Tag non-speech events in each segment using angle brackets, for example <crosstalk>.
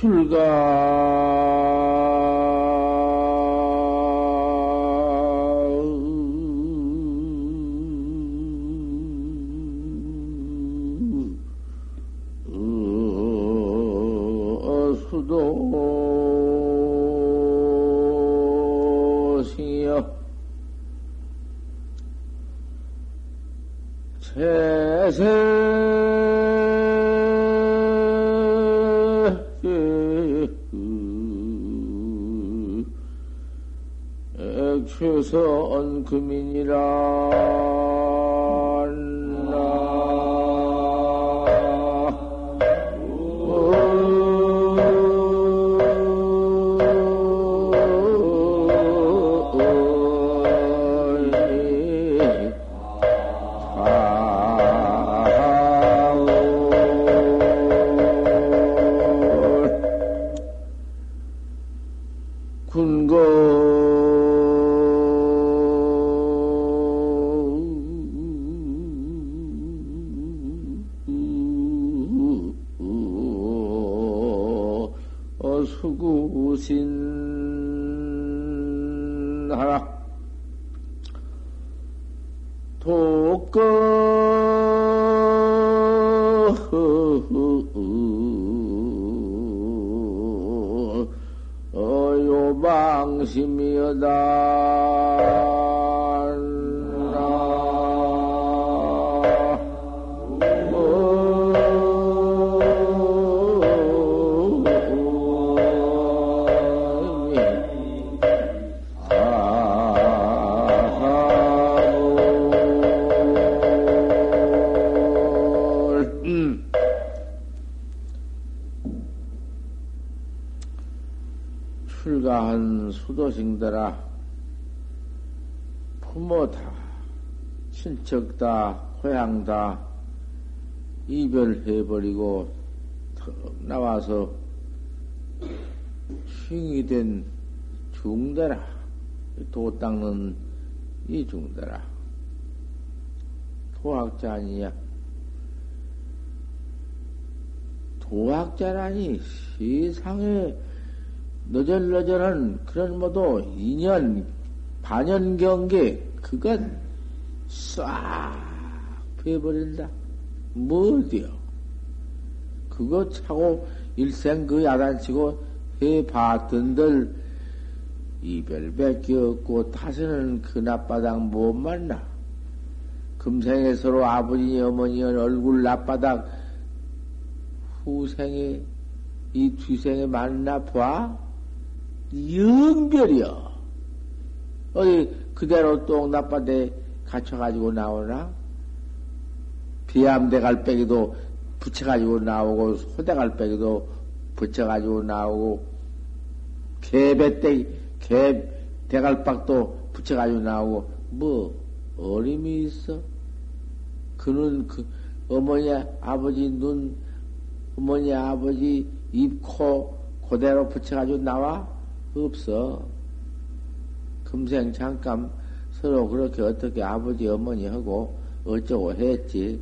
수도 최선 금인이라 수도 승들아 부모다 친척다 고향다 이별해버리고 나와서 흉이 된 중대라. 도 닦는 이 중대라. 도학자 아니야. 도학자라니 세상에 너절너절한 그런 모두 인연, 반연경계, 그건 싹 빼버린다. 뭐 어디요? 그거 차고 일생 그 야단치고 해봤던들 이별밖에 없고 다시는 그 나바닥 못 만나. 금생에 서로 아버지 어머니 얼굴 나바닥 후생에 이 뒤생에 만나 봐? 영별이여. 어디 그대로 똥 나빠대 갇혀가지고 나오나? 비암대 갈빼기도 붙여가지고 나오고, 소대 갈빼기도 붙여가지고 나오고, 개배떼, 개 대갈박도 붙여가지고 나오고, 뭐, 어림이 있어? 그는 그, 어머니, 아버지 눈, 어머니, 아버지 입, 코, 그대로 붙여가지고 나와? 없어. 금생 잠깐 서로 그렇게 어떻게 아버지 어머니 하고 어쩌고 했지.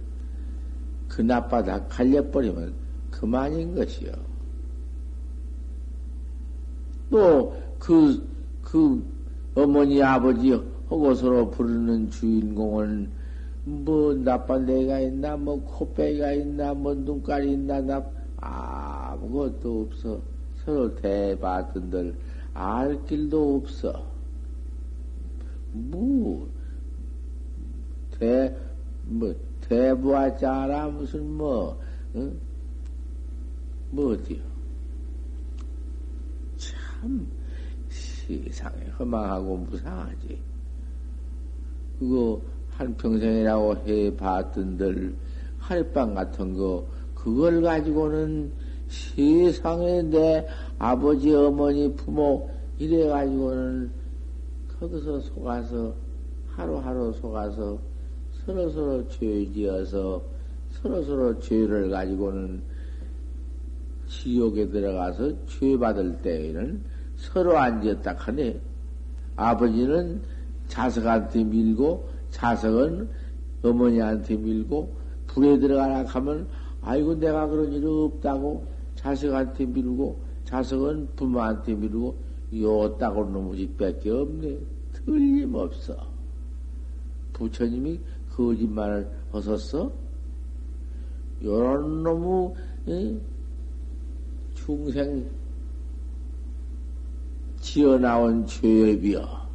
그 나빠다 갈려버리면 그만인 것이요. 또, 그, 그 어머니 아버지 하고 서로 부르는 주인공은 뭐 나쁜 데가 있나, 뭐 코빼기가 있나, 뭐 눈깔이 있나, 나 아무것도 없어. 서로 대받은들 알 길도 없어. 뭐, 대, 뭐, 대부하자라 무슨 뭐, 응? 뭐 어디요? 참, 세상에 허망하고 무상하지. 그거 한평생이라고 해봤던들 할빵 같은 거, 그걸 가지고는 세상에 내 아버지, 어머니, 부모, 이래가지고는 거기서 속아서, 하루하루 속아서, 서로서로 죄 지어서, 서로서로 죄를 가지고는 지옥에 들어가서 죄 받을 때에는 서로 앉았다 하네. 아버지는 자석한테 밀고, 자석은 어머니한테 밀고, 불에 들어가라 하면, 아이고, 내가 그런 일 없다고 자식한테 밀고 자석은 부모한테 미루고 요 딱으로 놈의 밖에 없네. 틀림없어. 부처님이 거짓말을 하셨어? 요런 놈의 에? 중생 지어나온 죄업이여.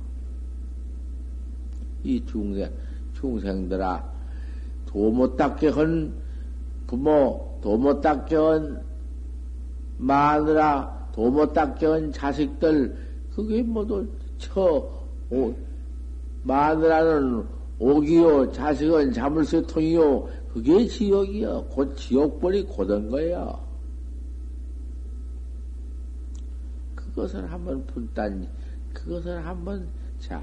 이 중생, 중생들아, 도 못 닦게 한 부모, 도 못 닦게 한 마누라, 닦게 한 자식들, 그게 모두 처, 오, 마누라는 오기요, 자식은 자물쇠통이요, 그게 지옥이요. 곧 지옥벌이 고든 거예요. 그것을 한번 분단, 그것을 한번 잘,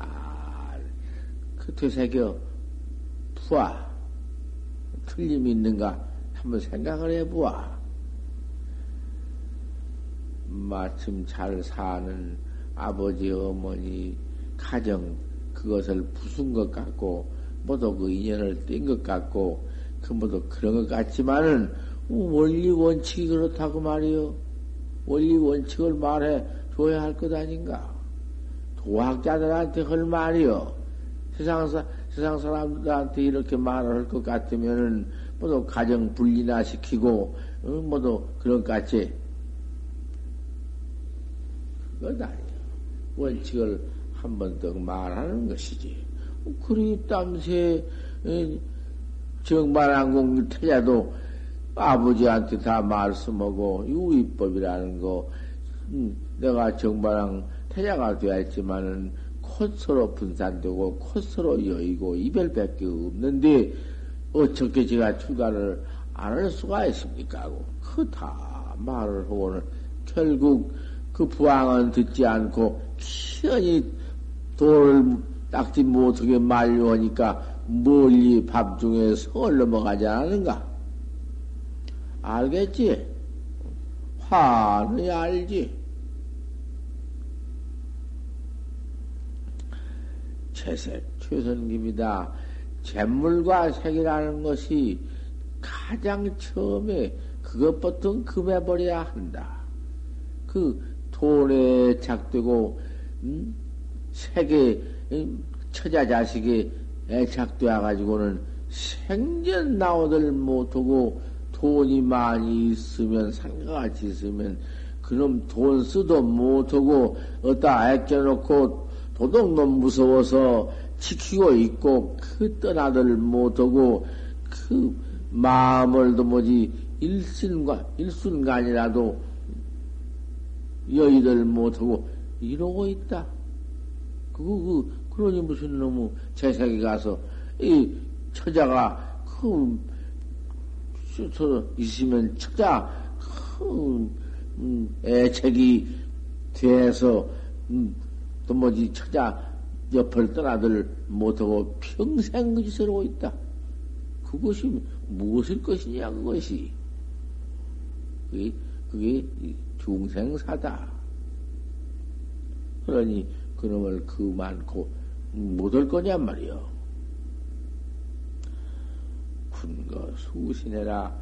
그 되새겨 푸아. 틀림이 있는가 한번 생각을 해보아. 마침 잘 사는 아버지, 어머니, 가정, 그것을 부순 것 같고, 모두 그 인연을 뗀 것 같고, 그 모두 그런 것 같지만은, 원리 원칙이 그렇다고 말이요. 원리 원칙을 말해 줘야 할 것 아닌가? 도학자들한테 할 말이요. 세상, 사, 세상 사람들한테 이렇게 말을 할 것 같으면은, 모두 가정 분리나 시키고, 어, 모두 그런 것 같지? 그것 아니야. 원칙을 한 번 더 말하는 것이지. 그리 땀새, 정반항공 태자도 아버지한테 다 말씀하고, 유의법이라는 거, 음, 내가 정반항 태자가 되었지만은, 콧서로 분산되고, 콧서로 여의고, 이별밖에 없는데, 어떻게 제가 출가를 안 할 수가 있습니까? 하고, 그 다 말을 하고는, 결국 그 부왕은 듣지 않고, 키연히 돌을 닦지 못하게 만류하니까, 멀리 밤중에 서울 넘어가지 않는가? 알겠지? 화는 알지? 채색, 최선김이다. 잿물과 색이라는 것이 가장 처음에 그것부터 금해버려야 한다. 그 돈에 착되고, 음? 음? 처자 자식에 애착되어 가지고는 생전 나오들 못하고 돈이 많이 있으면, 상가같이 있으면, 그놈 돈 쓰도 못하고, 어디다 아껴놓고 도둑놈 무서워서 지키고 있고 그 떠나들 못하고 그 마음을 도 뭐지 일순간 일순간이라도 여의들 못하고 이러고 있다. 그거 그 그러니 무슨 놈의 재색에 가서 이 처자가 그 슈터 있으면 처자 그 음, 애책이 돼서 음, 또 뭐지 처자 옆을 떠나들 못하고 평생 그 짓을 하고 있다. 그것이 무엇일 것이냐, 그것이. 그게, 그게 중생사다. 그러니 그놈을 그 많고 못할 거냔 말이요. 군거 수신해라.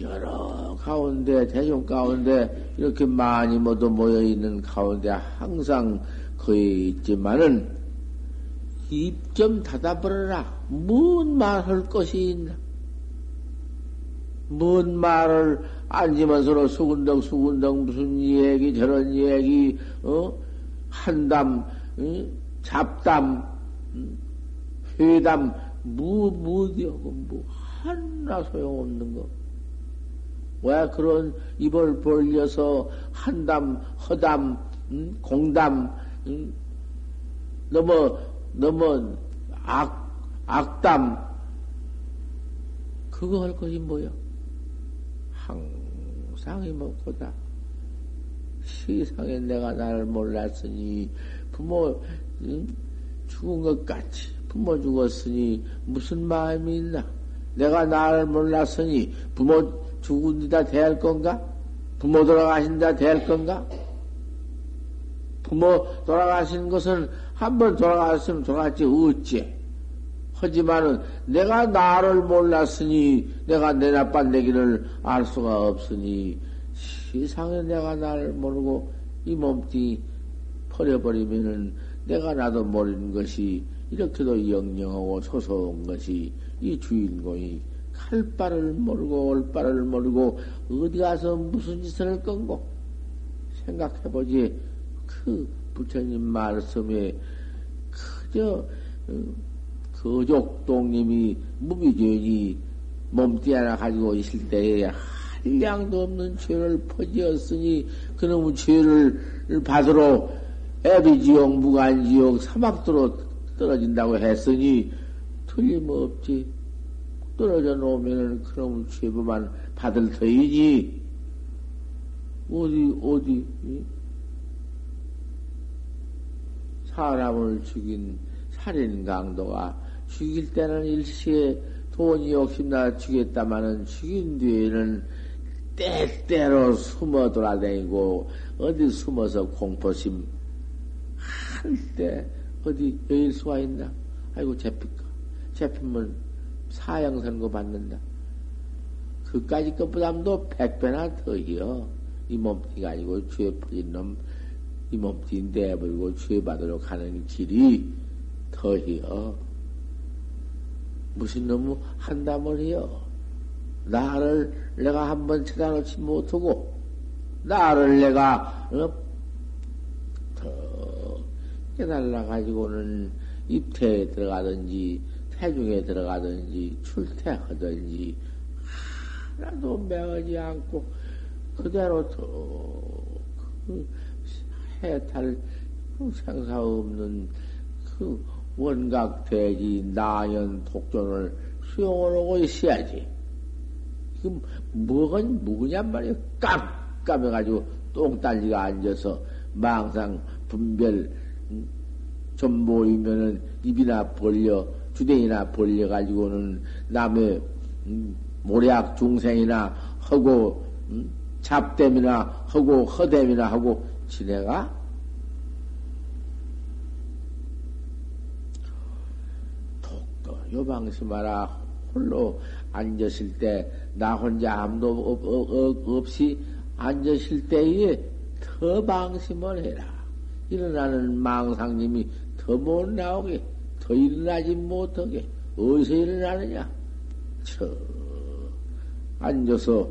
여러 가운데, 대중 가운데, 이렇게 많이 모두 모여있는 가운데 항상 거의 있지만은, 입 좀 닫아버려라. 뭔 말할 것이 있나? 뭔 말을 앉으면서 수군덕 수군덕 무슨 얘기 저런 얘기 어 한담 어? 잡담 음? 회담 뭐 뭐디하고 뭐 하나 소용없는 거. 왜 그런 입을 벌려서 한담 허담 음? 공담 음? 너무 너무 악, 악담, 그거 할 것이 뭐야? 항 상 이 먹고다. 세상에 내가 나를 몰랐으니, 부모, 응? 죽은 것 같이, 부모 죽었으니, 무슨 마음이 있나? 내가 나를 몰랐으니, 부모 죽은 데다 대할 건가? 부모 돌아가신 데다 대할 건가? 부모 돌아가신 것은 한 번 돌아갔으면 돌아갔지, 어째. 하지만은 내가 나를 몰랐으니, 내가 내 나쁜 내기를 알 수가 없으니, 세상에 내가 나를 모르고 이 몸뚱이 버려버리면은 내가 나도 모르는 것이 이렇게도 영영하고 소소한 것이 이 주인공이 갈 바를 모르고 올 바를 모르고 어디 가서 무슨 짓을 할 건고 생각해보지 그 부처님 말씀에 그저 어, 거족동님이 무비죄니 몸띠 하나 가지고 있을 때에 한량도 없는 죄를 퍼지었으니 그놈의 죄를 받으러 애비지옥, 무간지옥, 사막도로 떨어진다고 했으니 틀림없지. 떨어져 놓으면은 그놈의 죄만 받을 터이지. 어디, 어디, 사람을 죽인 살인 강도가 죽일 때는 일시에 돈이 욕심나 죽였다마는 죽인 뒤에는 때때로 숨어 돌아다니고 어디 숨어서 공포심 할때 어디 여일 수가 있나? 아이고 잡힐까? 잡히면 사형 선고 받는다. 그까지 것보다도 백배나 더이요. 이 몸띠가 아니고 죄 풀린 놈, 이 몸띠 내버리고 죄 받으러 가는 길이 더이요. 무슨 놈의 한담을 해요. 나를 내가 한번 찾아놓지 못하고, 나를 내가, 어? 더 깨달아가지고는 입태에 들어가든지, 태중에 들어가든지, 출퇴하든지, 하나도 매하지 않고, 그대로 더, 그 해탈, 그 생사 없는 그 원각대지, 나연, 독존을 수용을 하고 있어야지. 그, 뭐가, 뭐냔 말이야. 깜깜해가지고 똥딸리가 앉아서 망상 분별 음, 좀 모이면은 입이나 벌려, 주댕이나 벌려가지고는 남의 음, 모략 중생이나 하고, 음, 잡댐이나 하고, 허댐이나 하고 지내가? 독도 요방심하라 홀로 앉았을 때, 나 혼자 아무도 없, 없, 없이 앉았을 때에 더 방심을 해라. 일어나는 망상님이 더 못 나오게, 더 일어나지 못하게, 어디서 일어나느냐? 저, 앉아서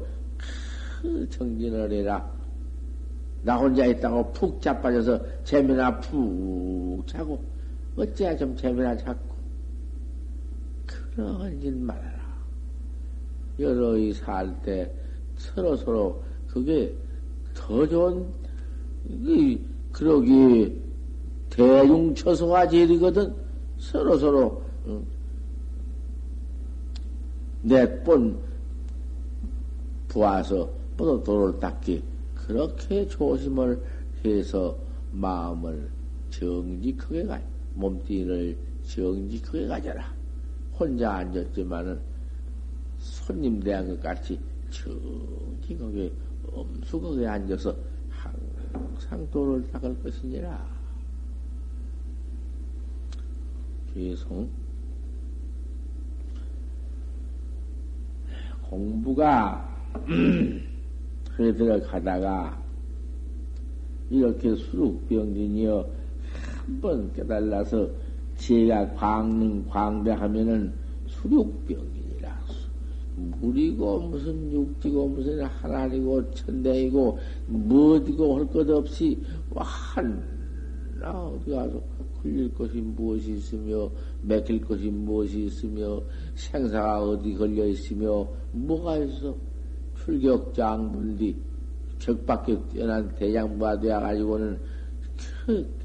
그 정진을 해라. 나 혼자 있다고 푹 자빠져서 재미나 푹 자고, 어째야 좀 재미나 잡고. 그런 짓 말아라. 여러 이 살 때 서로 서로 그게 더 좋은 그러기 대중처소가 제일이거든. 서로 서로 어, 내본 부와서 뻗어 도를 닦기. 그렇게 조심을 해서 마음을 정직하게 가 몸뚱이를 정직하게 가져라 혼자 앉았지만은 손님 대한 것 같이 정직하게 엄숙하게 앉아서 항상 도를 닦을 것이니라. 계속 공부가 <clears throat> 그래 들어가다가 이렇게 수룩병진이여 한 번 깨달아서 제가 광능 광대하면은 수륙병 물이고 무슨 육지고 무슨 하나이고 천대이고 뭐디고 할 것 없이 와나 어디 가서 걸릴 것이 무엇이 있으며 맥힐 것이 무엇이 있으며 생사가 어디 걸려 있으며 뭐가 있어? 출격장분디 적밖에 뛰어난 대장부가 되어가지고는 그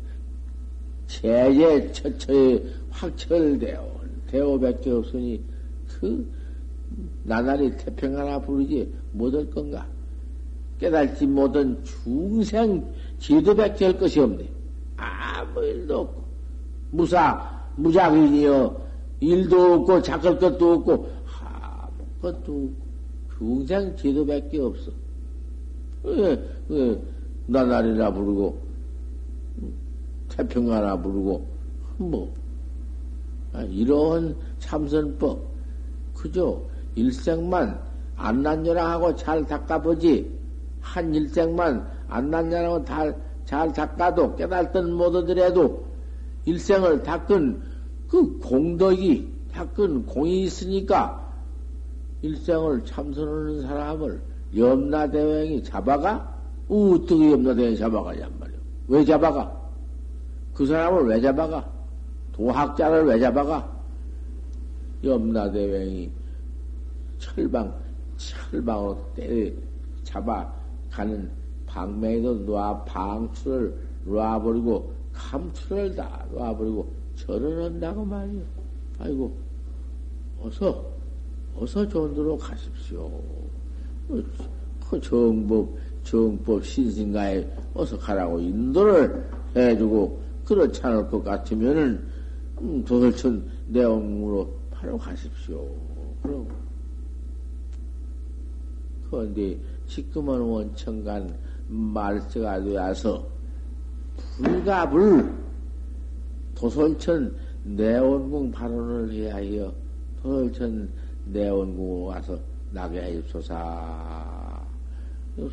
제제 처처에 확철되어 대오밖에 없으니 그 나날이 태평 하나 부르지 못할 건가? 깨달지 못한 중생 제도밖에 할 것이 없네. 아무 일도 없고, 무사, 무작위니여, 일도 없고, 작을 것도 없고, 아무것도 없고, 중생 제도밖에 없어. 왜, 왜, 나날이나 부르고, 태평하나 부르고, 뭐, 아, 이런 참선법, 그저 일생만 안난녀랑하고 잘 닦아보지 한 일생만 안 났냐고 다 잘 닦아도 깨달든 못하더라도 일생을 닦은 그 공덕이 닦은 공이 있으니까 일생을 참선하는 사람을 염라대왕이 잡아가? 어떻게 염라대왕이 잡아가냔 말이야. 왜 잡아가? 그 사람을 왜 잡아가? 도학자를 왜 잡아가? 염라대왕이 철방, 철방으로 때려 잡아가는 방맹에도 놔, 방출을 놔버리고, 감출을 다 놔버리고, 절을 한다고 말이야. 아이고, 어서, 어서 존도로 가십시오. 그 정법, 정법 신신가에 어서 가라고 인도를 해주고, 그렇지 않을 것 같으면은, 음, 도설천 내용으로 바로 가십시오. 그럼. 그런데 지금은 원천간 말세가 되어서 불갑을 도솔천 내원궁 발언을 해야 하여 도솔천 내원궁으로 와서 나게 하옵소서.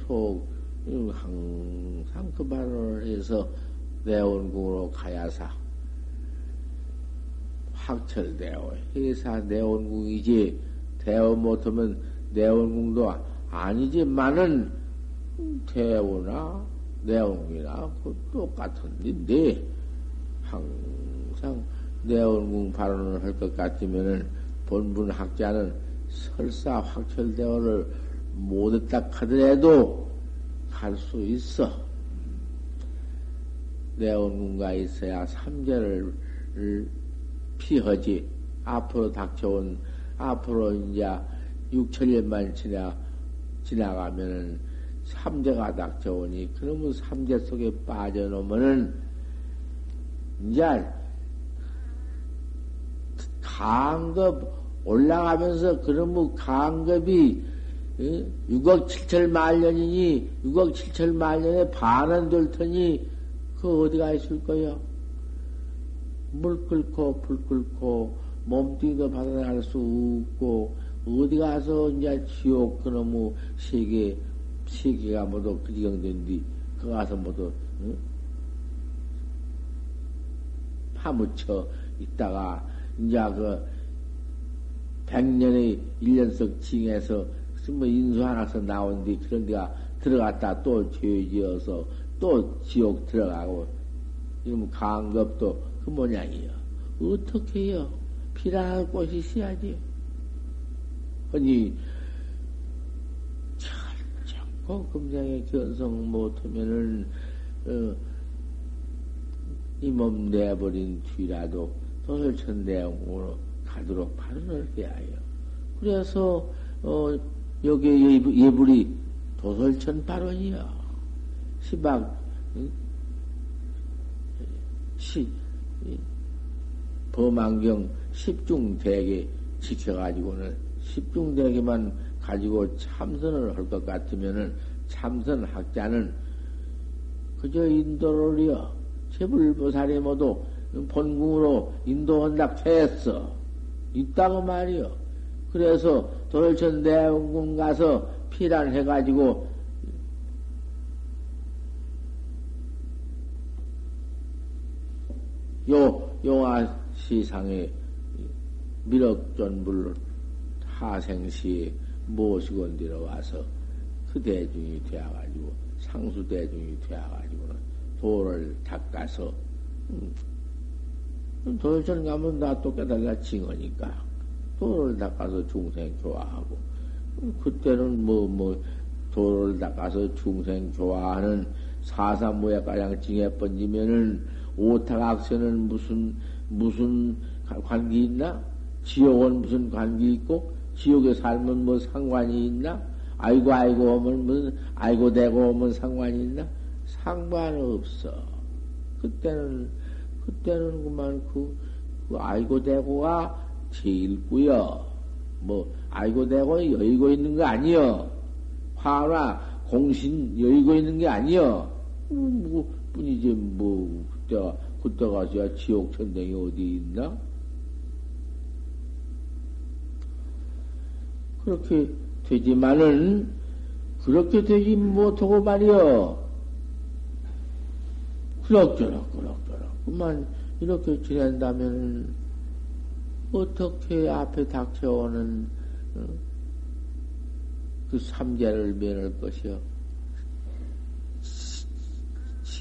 속 항상 그 발언을 해서 내원궁으로 가야사. 확철되어 회사 내원궁이지 대원 못하면 내원궁도 아니지만은 대원나 내원궁이나 그 똑같은 일인데 항상 내원궁 발언을 할 것 같으면은 본분 학자는 설사 확철대원을 못했다 하더라도 갈 수 있어. 내원궁가 있어야 삼재를 피하지. 앞으로 닥쳐온, 앞으로 이제 6천년만 지나, 지나가면은 삼재가 닥쳐오니, 그러면 삼재 속에 빠져놓으면은, 이제, 강급 올라가면서, 그러면 강급이, 6억 7천 만년이니, 6억 7천 만년에 반은 될 테니, 그 어디가 있을 거요? 물 끓고 불 끓고 몸뚱이도 받아날 수 없고 어디 가서 이제 지옥 그놈의 세계 세계가 모두 그 지경된 뒤 그 가서 모두 응? 파묻혀 있다가 이제 그 백년의 일년석 징에서 뭐 인수 하나서 나온 뒤 그런 데가 들어갔다 또 죄 지어서 또 지옥 들어가고 이러면 강급도 그 모양이요. 어떻게 해요? 피라할 곳이 있어야지. 아니, 철저고 금장에 견성 못하면은, 어, 이몸 내버린 뒤라도 도설천 대응으로 가도록 발언을 해야 해요. 그래서, 어, 여기에 예불, 예불이 도설천 발언이요. 응? 시, 범안경 십중대계 지켜가지고는 십중대계만 가지고 참선을 할 것 같으면은 참선 학자는 그저 인도를요 제불보살이 모두 본궁으로 인도한다 했어 있다고 말이요. 그래서 도열천 대원궁 가서 피란해가지고 요 용화 시상에 미륵전불 하생시에 모시고 내려와서 그 대중이 되어가지고 상수 대중이 되어가지고는 도를 닦아서 음, 도전 가면 나 또 깨달라 징하니까 도를 닦아서 중생 좋아하고 음, 그때는 뭐뭐 뭐 도를 닦아서 중생 좋아하는 사사무에 가장 징해 번지면은 오타각세는 무슨, 무슨 관계 있나? 지옥은 무슨 관계 있고, 지옥에 살면 뭐 상관이 있나? 아이고, 아이고 오면 무슨, 아이고 대고 오면 상관이 있나? 상관 없어. 그때는, 그때는 그만 그, 그 아이고 대고가 제일 꾸여. 뭐, 아이고 대고 여의고 있는 거 아니여. 화나 공신 여의고 있는 게 아니여. 뭐, 뭐, 뿐이지, 뭐, 그때, 그때 가서야 지옥 천당이 어디 있나? 그렇게 되지만은, 그렇게 되지 못하고 말이여. 그럭저럭, 그럭저럭. 그만 이렇게 지낸다면 어떻게 앞에 닥쳐오는 어? 그 삼재를 면할 것이요.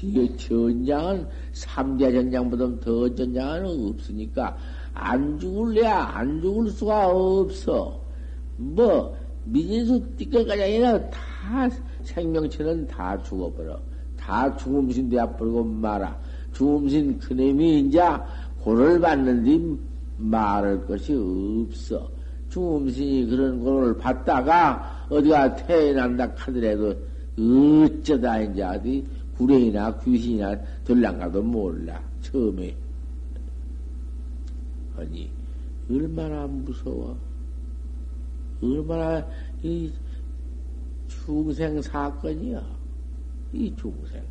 지의 전장은 삼재 전장보다 더 전장은 없으니까 안 죽을래야 안 죽을 수가 없어. 뭐 미진수 띠끌까지 아니라 다 생명체는 다 죽어버려. 다 죽음신 되어버리고 말아. 죽음신 그놈이 이제 고를 받는데 말할 것이 없어. 죽음신이 그런 고를 받다가 어디가 태어난다 하더라도 어쩌다 이제 어디 구레이나 귀신이나 들랑가도 몰라. 처음에. 아니, 얼마나 무서워. 얼마나 이 중생 사건이야. 이 중생.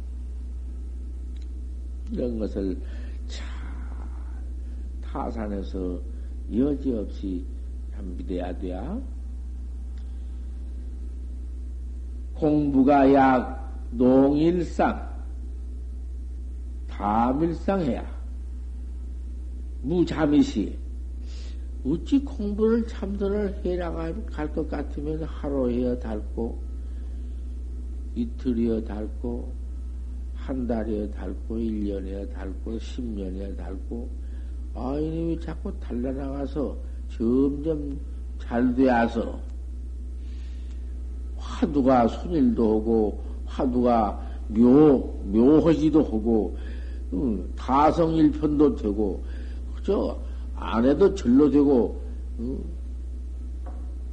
이런 것을 잘 타산해서 여지없이 참비돼야 돼야. 공부가 약 농일상, 다밀상해야. 무잠이시. 어찌 공부를 참선을 해나갈 것 같으면 하루에어 닳고, 이틀이어 닳고, 한 달이어 닳고, 일년이어 닳고, 십년이어 닳고, 아, 이놈이 자꾸 달라나가서 점점 잘 되어서, 화두가 순일도 하고, 화두가 묘, 묘허지도 하고, 응, 다성일편도 되고, 저, 안에도 절로 되고, 응,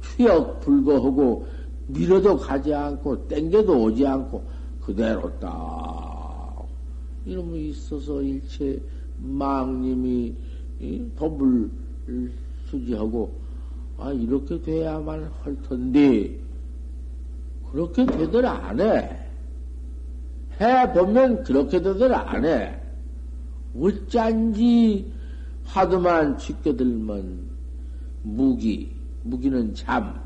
추역 불거하고, 밀어도 가지 않고, 땡겨도 오지 않고, 그대로 딱, 이놈이 있어서 일체 망님이 법을 수지하고, 아, 이렇게 돼야만 할 텐데, 그렇게 되들 안 해. 해 보면 그렇게 되들 안 해. 어쩐지 하도만 지켜들면 무기, 무기는 잠.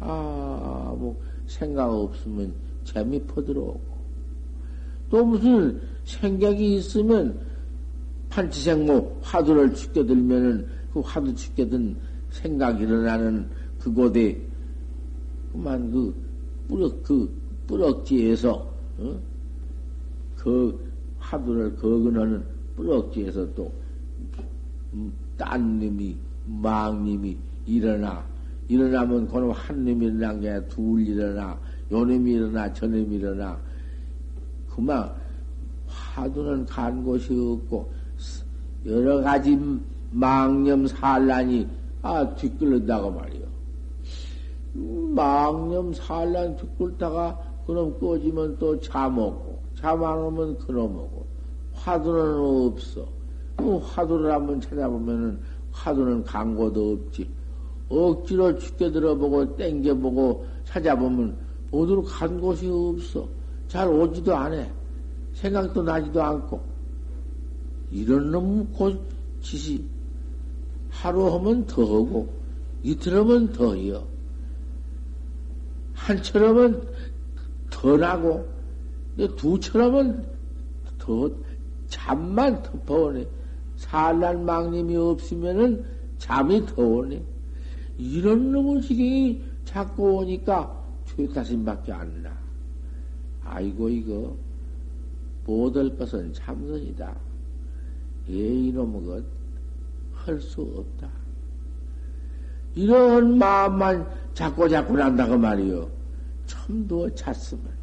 아, 뭐 생각 없으면 재미 퍼들어오고. 또 무슨 생각이 있으면 판치생모 화두를 지켜들면은 그 화두 지켜든 생각이 일어나는 그곳에 그만 그 뿌럭, 그 뿌럭지에서, 어? 그 화두를 거근하는 뿌럭지에서 또, 음, 딴 놈이, 망님이 일어나. 일어나면 그놈 한 놈이 일어난 게 둘 일어나. 요 놈이 일어나, 저 놈이 일어나. 그만, 화두는 간 곳이 없고, 여러 가지 망념 산란이, 아, 뒤끌른다고 말이요. 망념 산란 뒤끌다가 그놈 꺼지면 또 잠먹고, 잠안 오면 그놈 오고, 화두는 없어. 그 화두를 한번 찾아보면은 화두는 강고도 없지. 억지로 죽게 들어보고 땡겨보고 찾아보면 어디로 간 곳이 없어. 잘 오지도 않아. 생각도 나지도 않고. 이런 놈곧 짓이 하루 하면 더 하고 이틀 하면 더 해요. 한처럼은 더 나고 두 처럼은 더 잠만 더 오네. 산란 망님이 없으면은 잠이 더 오네. 이런 놈의 지경이 자꾸 오니까 죄타심밖에 안 나. 아이고 이거 못할 것은 참선이다. 예 이놈의 것 할 수 없다. 이런 마음만 자꾸 자꾸 난다고 말이요. 참도 찼으면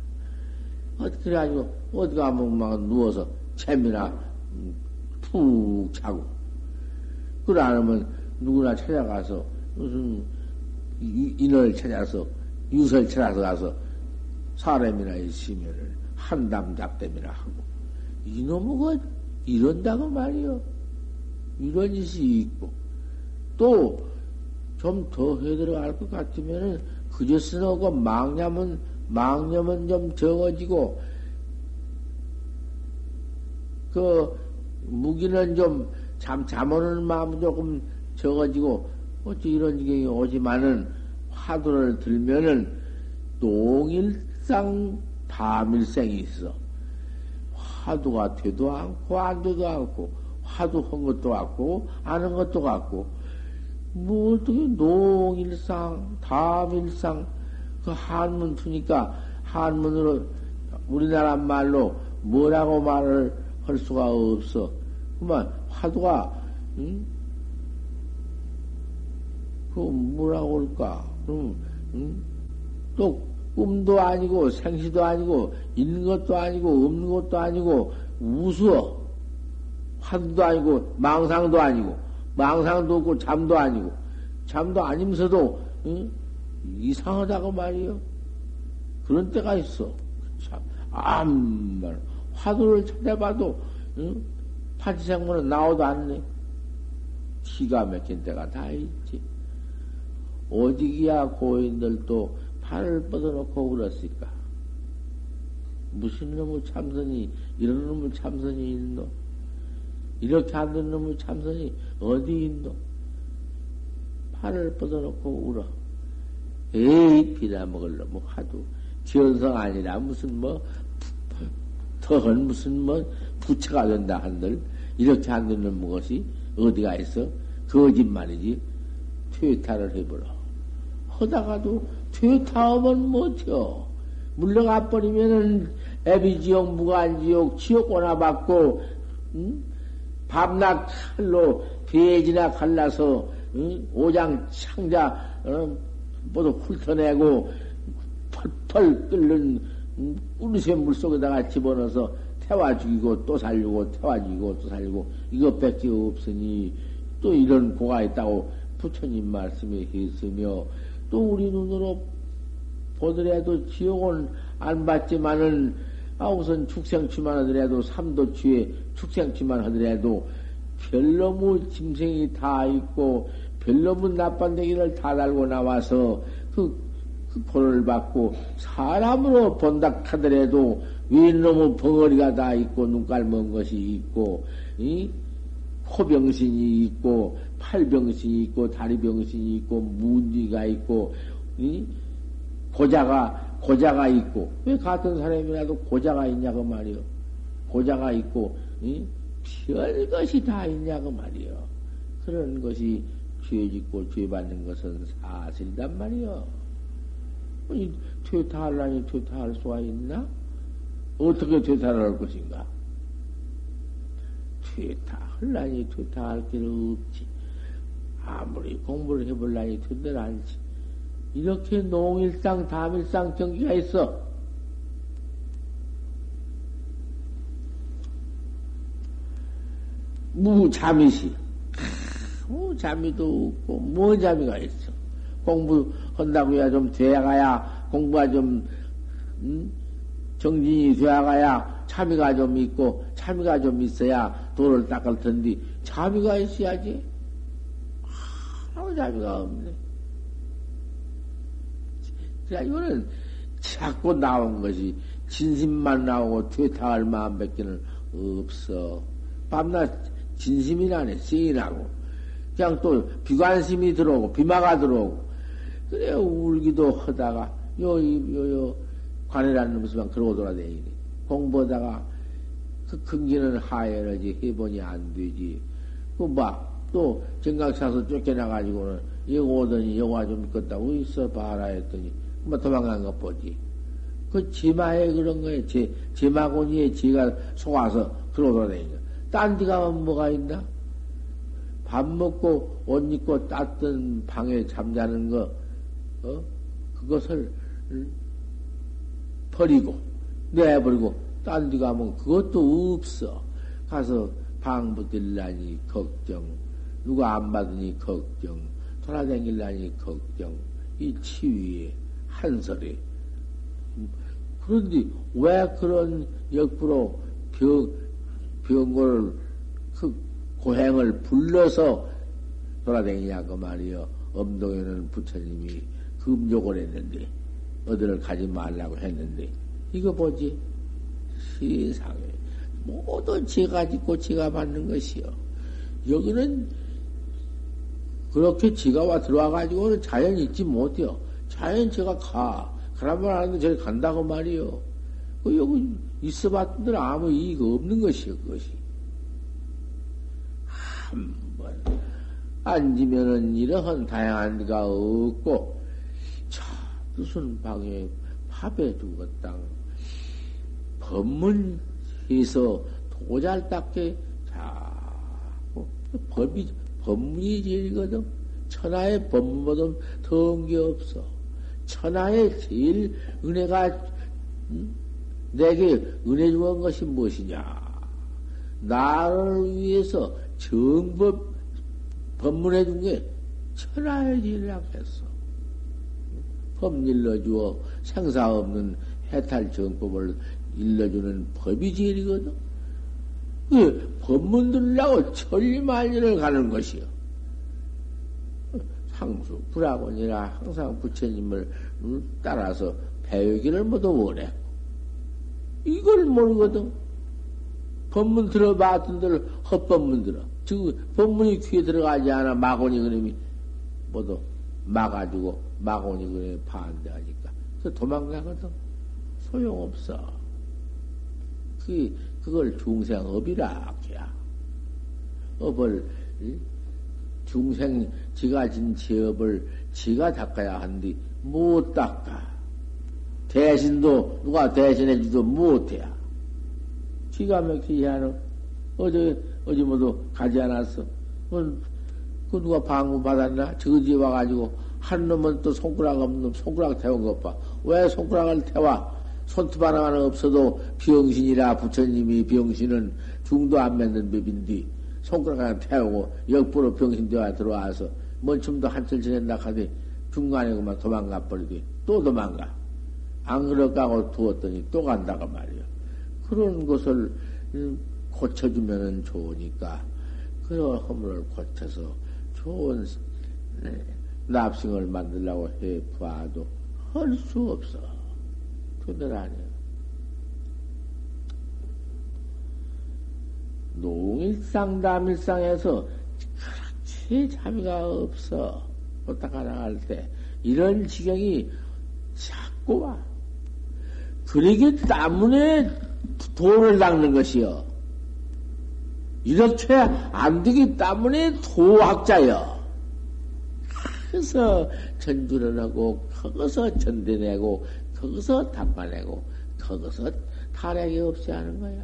어떻게 가지고 어디 가면 막 누워서 재미나 푹 자고. 않으면 누구나 찾아가서 무슨 인을 찾아서 유설 찾아서 가서 사람이나 있으면은 한담 잡담이나 하고 이놈의 그 이런다고 말이요. 이런 짓이 있고 또 좀 더 해들어갈 것 같으면은 그저 쓰고 망념은 망념은 좀 적어지고 그 무기는 좀 잠, 잠오는 마음은 조금 적어지고, 어찌 이런 지경이 오지만은 화두를 들면은 농일상 담일생이 있어. 화두가 되도 않고 안 되도 않고 화두 한 것도 같고 아는 것도 같고 뭐 어떻게 농일상 담일상 그 한문 투니까 한문으로 우리나라 말로 뭐라고 말을 할 수가 없어. 그만 화두가 응? 그 뭐라고 할까? 응? 응? 또 꿈도 아니고 생시도 아니고 있는 것도 아니고 없는 것도 아니고 우스워. 화두도 아니고 망상도 아니고 망상도 없고 잠도 아니고 잠도 아니면서도 응? 이상하다고 말이요. 그런 때가 있어. 참, 암말 화두를 찾아봐도 응? 파지생물은 나오도 않네. 기가 막힌 때가 다 있지. 오직이야 고인들도 팔을 뻗어놓고 울었을까? 무슨 놈의 참선이, 이런 놈의 참선이 있노? 이렇게 하는 놈의 참선이 어디 있노? 팔을 뻗어놓고 울어. 에이, 비나먹을 놈의 화두. 견성 아니라 무슨 뭐, 더한 무슨 뭐, 부처가 된다 한들, 이렇게 한다는 무엇이 어디가 있어? 거짓말이지. 퇴타를 해보라. 하다가도 퇴타하면 못해요. 물러가 버리면은 애비지옥, 무간지옥, 지옥 오나 받고, 응? 밤낮 칼로 배지나 갈라서, 응? 오장 창자, 어? 모두 훑어내고, 펄펄 끓는 응? 꿀새 물속에다가 집어넣어서 태워 죽이고 또 살리고, 태워 죽이고 또 살리고, 이것밖에 없으니, 또 이런 고가 있다고 부처님 말씀에 했으며, 또 우리 눈으로 보더라도 지옥은 안 받지만은 아 우선 축생취만 하더라도 삼도취에 축생취만 하더라도 별로무 짐승이 다 있고 별로무 나빤데기를 다 달고 나와서 그, 그 벌을 받고 사람으로 본다 하더라도 윗놈의 벙어리가 다 있고 눈깔 먼 것이 있고 이 코병신이 있고 팔병신이 있고 다리병신이 있고 문디가 있고 이 고자가 고자가 있고 왜 같은 사람이라도 고자가 있냐고 말이요. 고자가 있고 이 별 것이 다 있냐고 말이요. 그런 것이 죄 짓고 죄 받는 것은 사실이단 말이요. 퇴타하려니 퇴타할 수가 있나? 어떻게 퇴타를 할 것인가? 퇴타하려니 퇴타할 길은 없지. 아무리 공부를 해볼라니 된들 않지. 이렇게 농일상, 담일상 경기가 있어. 무자미시. 무자미도 없고, 뭐 자미가 있어. 공부한다고 해야 좀 돼가야, 공부가 좀, 음? 정진이 돼가야, 참이가 좀 있고, 참이가 좀 있어야 도를 닦을 텐데, 참이가 있어야지. 아무 자미가 없네. 자, 이거는 자꾸 나온 것이 진심만 나오고 퇴타할 마음밖에는 없어. 밤낮 진심이 나네, 쌩이 나고. 그냥 또 비관심이 들어오고, 비마가 들어오고. 그래, 울기도 하다가, 요, 요, 요, 관이라는 놈수만 그러고 돌아다니네. 공부하다가, 그 큰기는 하해하지, 해보니 안 되지. 그 막, 또, 정각 차서 쫓겨나가지고는, 이거 오더니 영화 좀 껐다고 있어 봐라 했더니, 뭐 도망간 것 보지. 그 지마에 그런 거에 제, 제마고니에 지가 속아서 들어오다니까. 딴데 가면 뭐가 있나? 밥 먹고 옷 입고 땄던 방에 잠자는 거, 어? 그것을 버리고, 내버리고, 딴 데 가면 그것도 없어. 가서 방 붙들라니 걱정, 누가 안 받으니 걱정, 돌아다닐라니 걱정, 이 치위에. 한설이. 그런데 왜 그런 역부로 병, 병고를, 그 고행을 불러서 돌아다니냐고 말이요. 엄동에는 부처님이 금욕을 했는데, 어디를 가지 말라고 했는데, 이거 보지? 세상에. 모두 지가 짓고 지가 받는 것이요. 여기는 그렇게 지가 와 들어와가지고는 자연 있지 못해요. 자연 제가 가. 그러면 하는데 저리 간다고 말이요. 그 여기 있어봤던들 아무 이익 없는 것이요, 그것이. 한번 앉으면은 이러한 다양한 데가 없고, 저 무슨 방에 밥에 죽었다. 법문해서 도잘 닦게 자꾸 법이 법문이 제일거든. 천하의 법문보다 더운 게 없어. 천하의 제일 은혜가 내게 은혜 주은 것이 무엇이냐? 나를 위해서 정법 법문해 준 게 천하의 제일이라고 했어. 법 일러 주어 생사 없는 해탈 정법을 일러주는 법이 제일이거든. 그 법문 들으려고 천리만리를 가는 것이요. 상수, 불학원이라 항상 부처님을 따라서 배우기를 모두 원해. 이걸 모르거든. 법문 들어봤던들 헛법문 들어. 즉, 법문이 귀에 들어가지 않아 마곤이 그림이 모두 막아주고 마곤이 그림이 반대하니까. 그래서 도망가거든. 소용없어. 그, 그걸 중생업이라 해야. 업을, 중생, 지가 진 지업을 지가 닦아야 한디, 못 닦아. 대신도 누가 대신해주도 못해야. 기가 막히게 하는, 어제, 어제 모두 가지 않았어. 그, 그 누가 방문 받았나? 저기 와가지고, 한 놈은 또 손가락 없는 놈, 손가락 태운 것 봐. 왜 손가락을 태워? 손톱 하나가 없어도 병신이라 부처님이 병신은 중도 안 맺는 법인데 손가락 하나 태우고 역부로 병신되어 들어와서 먼춤도 한철 지낸다 하더니 중간에 그만 도망가 버리더니 또 도망가. 안 그럴까 하고 두었더니 또 간다고 말이야. 그런 것을 고쳐주면은 좋으니까 그런 허물을 고쳐서 좋은 네, 납승을 만들려고 해 봐도 할 수 없어. 그들 아니야. 농일상, 남일상에서 그렇지 자비가 없어. 부탁하 나갈 때. 이런 지경이 자꾸 와. 그러기 때문에 도를 닦는 것이요. 이렇게 안 되기 때문에 도학자요. 그래서 전주를 하고, 거기서 전대내고, 거기서 닦아내고, 거기서 타락이 없이 하는 거야.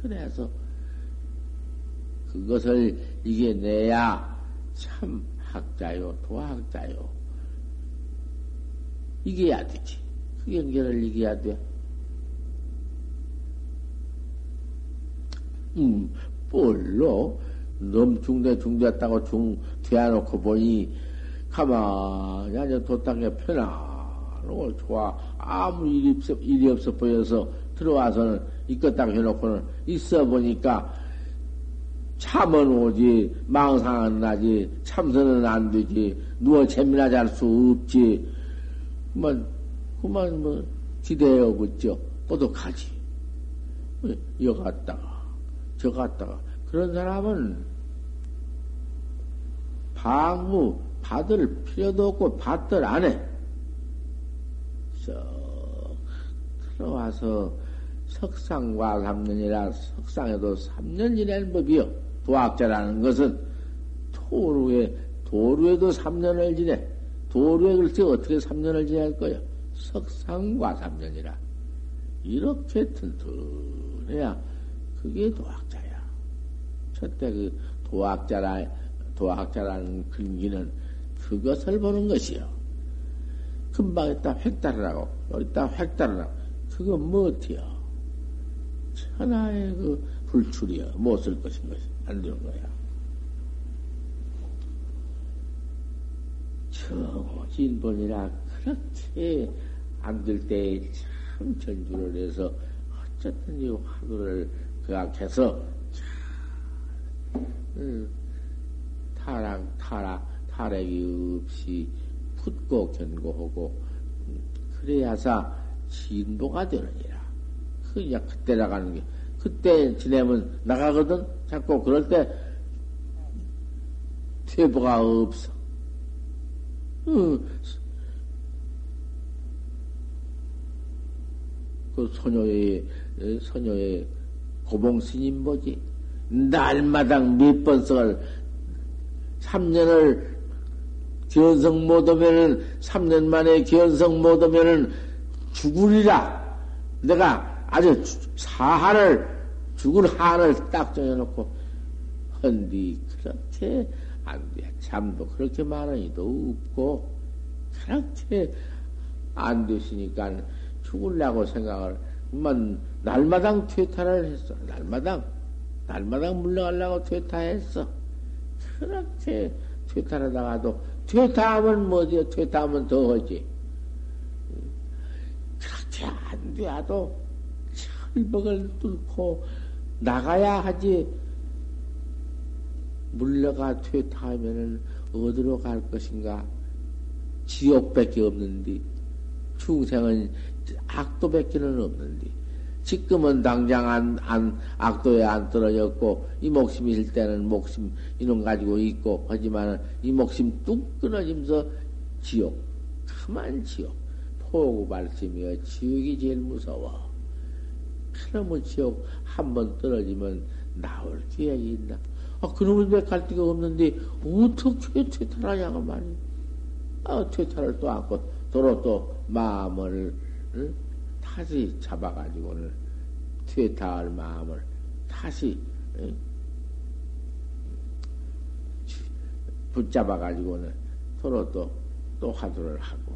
그래서 그것을 이겨내야 참 학자요, 도학자요. 이겨야 되지. 그 연결을 이겨야 돼. 음, 뭘로? 넘 중대 중대했다고 중, 대야놓고 보니, 가만히 앉아 도땅에 편안하고 좋아. 아무 일이 없어, 일이 없어 보여서 들어와서는 이껏 딱 해놓고는 있어 보니까 참은 오지, 망상은 나지, 참선은 안 되지, 누워 재미나 잘 수 없지. 그만, 그만 뭐, 기대어 붙죠. 뽀득하지. 여 갔다가, 저 갔다가. 그런 사람은 방무 받을 필요도 없고 받들 안 해. 썩 들어와서 석상과 3년이라 석상에도 3년 지낸 법이요. 도학자라는 것은 도루에, 도루에도 3년을 지내. 도루에 글쎄 어떻게 3년을 지낼 거야? 석상과 3년이라. 이렇게 튼튼해야 그게 도학자야. 첫째 그 도학자라, 도학자라는 근기는 그것을 보는 것이요. 금방 있다 획달으라고, 여기다 획달으라고. 그거 뭐어때요 천하의 그 불출이여. 못쓸 것인 것이 안 되는 거야. 정진본이라 그렇게 안될때참 전주를 해서 어쨌든 이 화두를 그악해서 음, 타락, 타락, 타락이 없이 붙고 견고하고 음, 그래야사 진보가 되느니라. 그냥 그때 나가는 게 그때 지내면 나가거든. 자꾸 그럴 때 퇴보가 없어. 어, 그 소녀의, 소녀의 고봉 스님 뭐지? 날마당 몇번 썩을 3년을 견성 못하면은 3년 만에 견성 못하면은 죽으리라. 내가 아주 사한을 죽을 한을 딱 정해놓고 헌디 그렇게 안 돼. 잠도 그렇게 많으니도 없고 그렇게 안 되시니까 죽을라고 생각을 그만 날마당 퇴타를 했어. 날마당 날마당 물러가려고 퇴타했어. 그렇게 퇴타하다가도 퇴타하면 뭐지? 퇴타하면 더 하지. 그렇게 안 돼도 철벽을 뚫고 나가야 하지. 물러가 퇴타하면은 어디로 갈 것인가? 지옥밖에 없는데, 중생은 악도밖에는 없는데, 지금은 당장 안, 안, 악도에 안 떨어졌고, 이 있을 때는 목심, 이놈 가지고 있고, 하지만은 이 목심 뚝 끊어지면서 지옥, 그만 지옥, 포구 발심이여 지옥이 제일 무서워. 그러면 지옥 한 번 떨어지면 나올 계획이 있나? 아, 그놈은 왜갈 데가 없는데, 어떻게 퇴탈하냐고 말이야. 아, 퇴탈을 또 안고, 도로 또 마음을, 응? 다시 잡아가지고는, 퇴탈할 마음을 다시, 응? 붙잡아가지고는, 도로 또, 또 화두를 하고,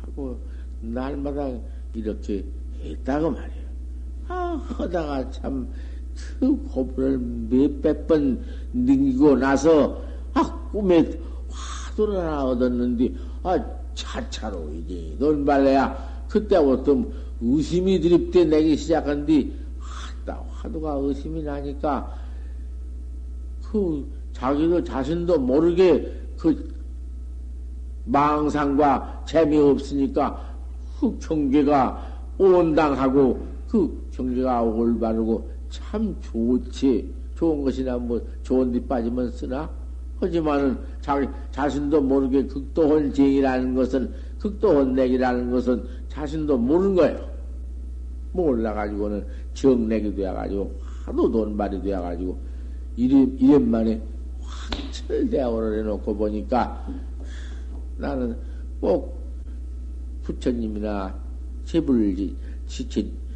하고, 날마다 이렇게 했다고 말이야. 아, 하다가 참, 그 고분을 몇백 번 능기고 나서, 아, 꿈에 화두를 하나 얻었는데, 아, 차차로 이제, 논발래야, 그때부터 의심이 드립대 내기 시작한 뒤, 하다, 화두가 의심이 나니까, 그, 자기도 자신도 모르게 그 망상과 재미없으니까 그 경계가 온당하고 그 경계가 올바르고 참 좋지. 좋은 것이나 뭐 좋은 데 빠지면 쓰나? 하지만은 자기 자신도 모르게 극도혼쟁이라는 것은 극도혼내기라는 것은 자신도 모르는 거예요. 몰라가지고는 정내기 되어가지고 하도 돈발이 되어가지고 이름 이름만에 확철대오를 해놓고 보니까 나는 꼭 부처님이나 제불지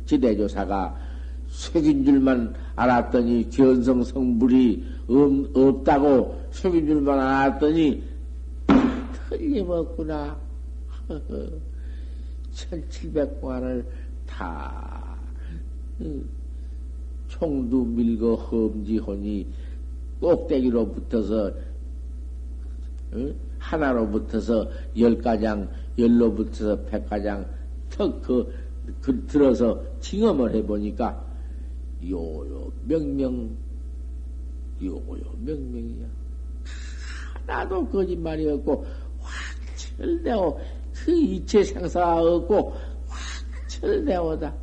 지대조사가 속인 줄만 알았더니 견성 성불이 없, 없다고 속인 줄만 알았더니 틀림없구나. <laughs> 1700관을 다 총두 밀고 험지하니 꼭대기로 붙어서 하나로 붙어서 열가장 열로 붙어서 백가장 턱그 그 들어서 징험을 해보니까 요요 명명 요요 명명이야. 하나도 거짓말이었고 확철대오 그 이체 생사가 없고 확철대오다.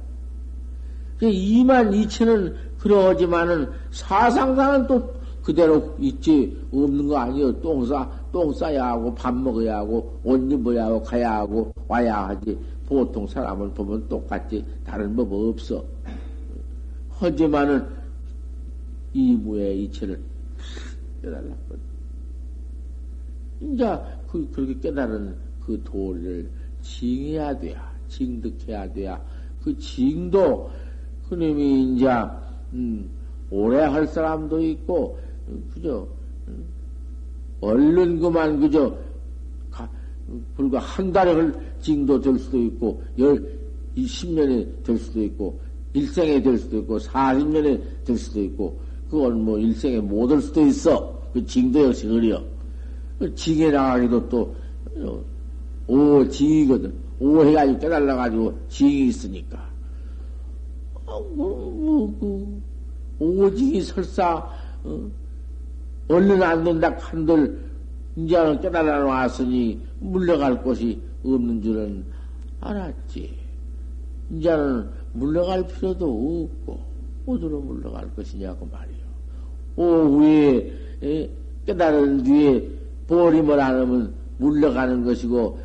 그 이만 이체는 그러지만은 사상사는 또 그대로 있지 없는 거 아니요. 똥 싸, 똥 싸야 하고 밥 먹어야 하고 옷 입어야 하고 가야 하고 와야 하지. 보통 사람을 보면 똑같지 다른 법 없어. 하지만은 이무의 이체를 깨달았거든. 이제 그, 그렇게 깨달은 그 도리를 징해야 돼야, 징득해야 돼야. 그 징도 그님이 이제, 음, 오래 할 사람도 있고, 그저, 음, 얼른 그만 그저, 불과 한 달에 할 징도 될 수도 있고, 열, 10년이 될 수도 있고, 일생에 될 수도 있고, 40년에 될 수도 있고, 그건 뭐 일생에 못 올 수도 있어. 그 징도 역시 어려. 그 징에 나가기도 또, 어, 오, 징이거든. 오 해가지고 깨달아가지고 징이 있으니까. 아, 뭐, 뭐, 그, 오징이 설사, 어, 얼른 안 된다 한들, 이제는 깨달아 놨으니 물러갈 곳이 없는 줄은 알았지. 이제는 물러갈 필요도 없고, 어디로 물러갈 것이냐고 말이요. 오후에 깨달은 뒤에 버림을 안 하면 물러가는 것이고,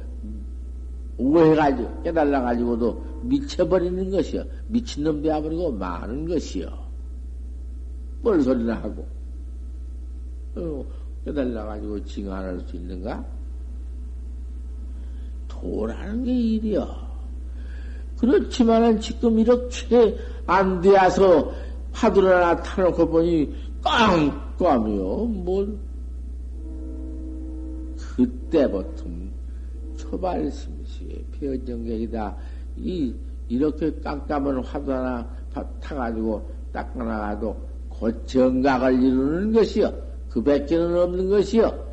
오해가지고, 깨달아가지고도 미쳐버리는 것이요. 미친놈 되어버리고 많은 것이요. 뭘 소리나 하고. 어, 깨달아가지고 징한할 수 있는가? 도라는 게 일이요. 그렇지만은 지금 이렇게 안 되어서 화두를 하나 타놓고 보니 깜깜이요. 뭘. 그때부터 초발 심시의 표정객이다. 이, 이렇게 깜깜한 화두 하나 타가지고 닦아나가도 곧 정각을 이루는 것이요. 그 밖에는 없는 것이요.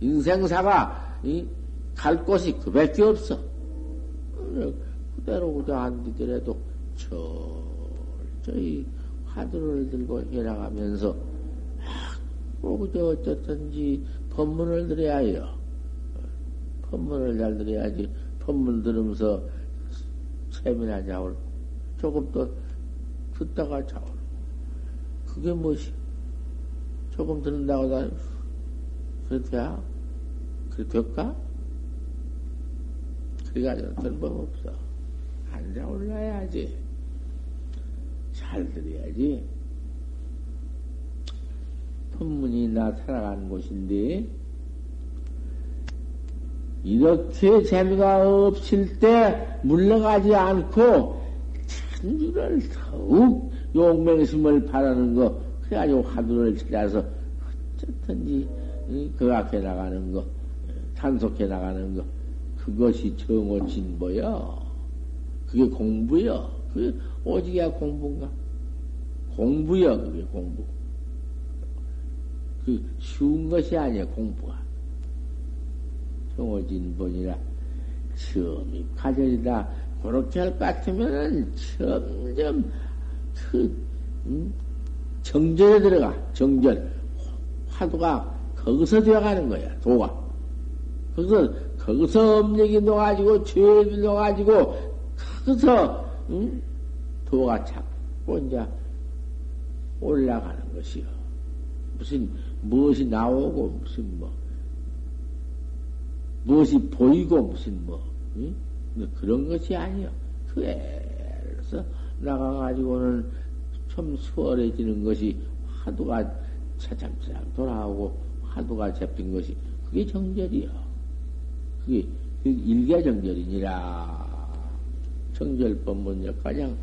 인생사가, 이, 갈 곳이 그 밖에 없어. 그대로 그저 앉으더라도 철저히 화두를 들고 해나가면서, 아, 뭐 그저 어쨌든지 법문을 들어야 해요. 법문을 잘 들어야지. 법문 들으면서 세미나 자올. 조금 더 듣다가 자올. 그게 무엇이? 조금 듣는다고 다, 그렇대야? 그래 될까? 그래가지고 들법 없어. 앉아 올라야지. 잘 들어야지. 법문이 나타나간 곳인데, 이렇게 재미가 없을 때 물러가지 않고 천주를 더욱 용맹심을 바라는 거, 그래가지고 화두를 찾아서 어쨌든지 그악해 나가는 거, 탄속해 나가는 거, 그것이 정오 진보여. 그게 공부여. 그게 오직이야 공부인가? 공부여, 그게 공부. 그 쉬운 것이 아니야, 공부가. 정오진본이라 처음이 가절이다. 그렇게 할 것 같으면은 점점 그 음? 정절에 들어가 정절 화두가 거기서 되어가는 거야 도가 거기서 거기서 업력이 놓아지고 죄이 놓아지고 거기서 음? 도가 자꾸 이제 올라가는 것이요 무슨 무엇이 나오고 무슨 뭐 무엇이 보이고 무슨 뭐 응? 그런 것이 아니요. 그래서 나가가지고는 좀 수월해지는 것이 화두가 차참차참 돌아오고 화두가 잡힌 것이 그게 정절이요. 그게 일개 정절이니라. 정결법문 역가장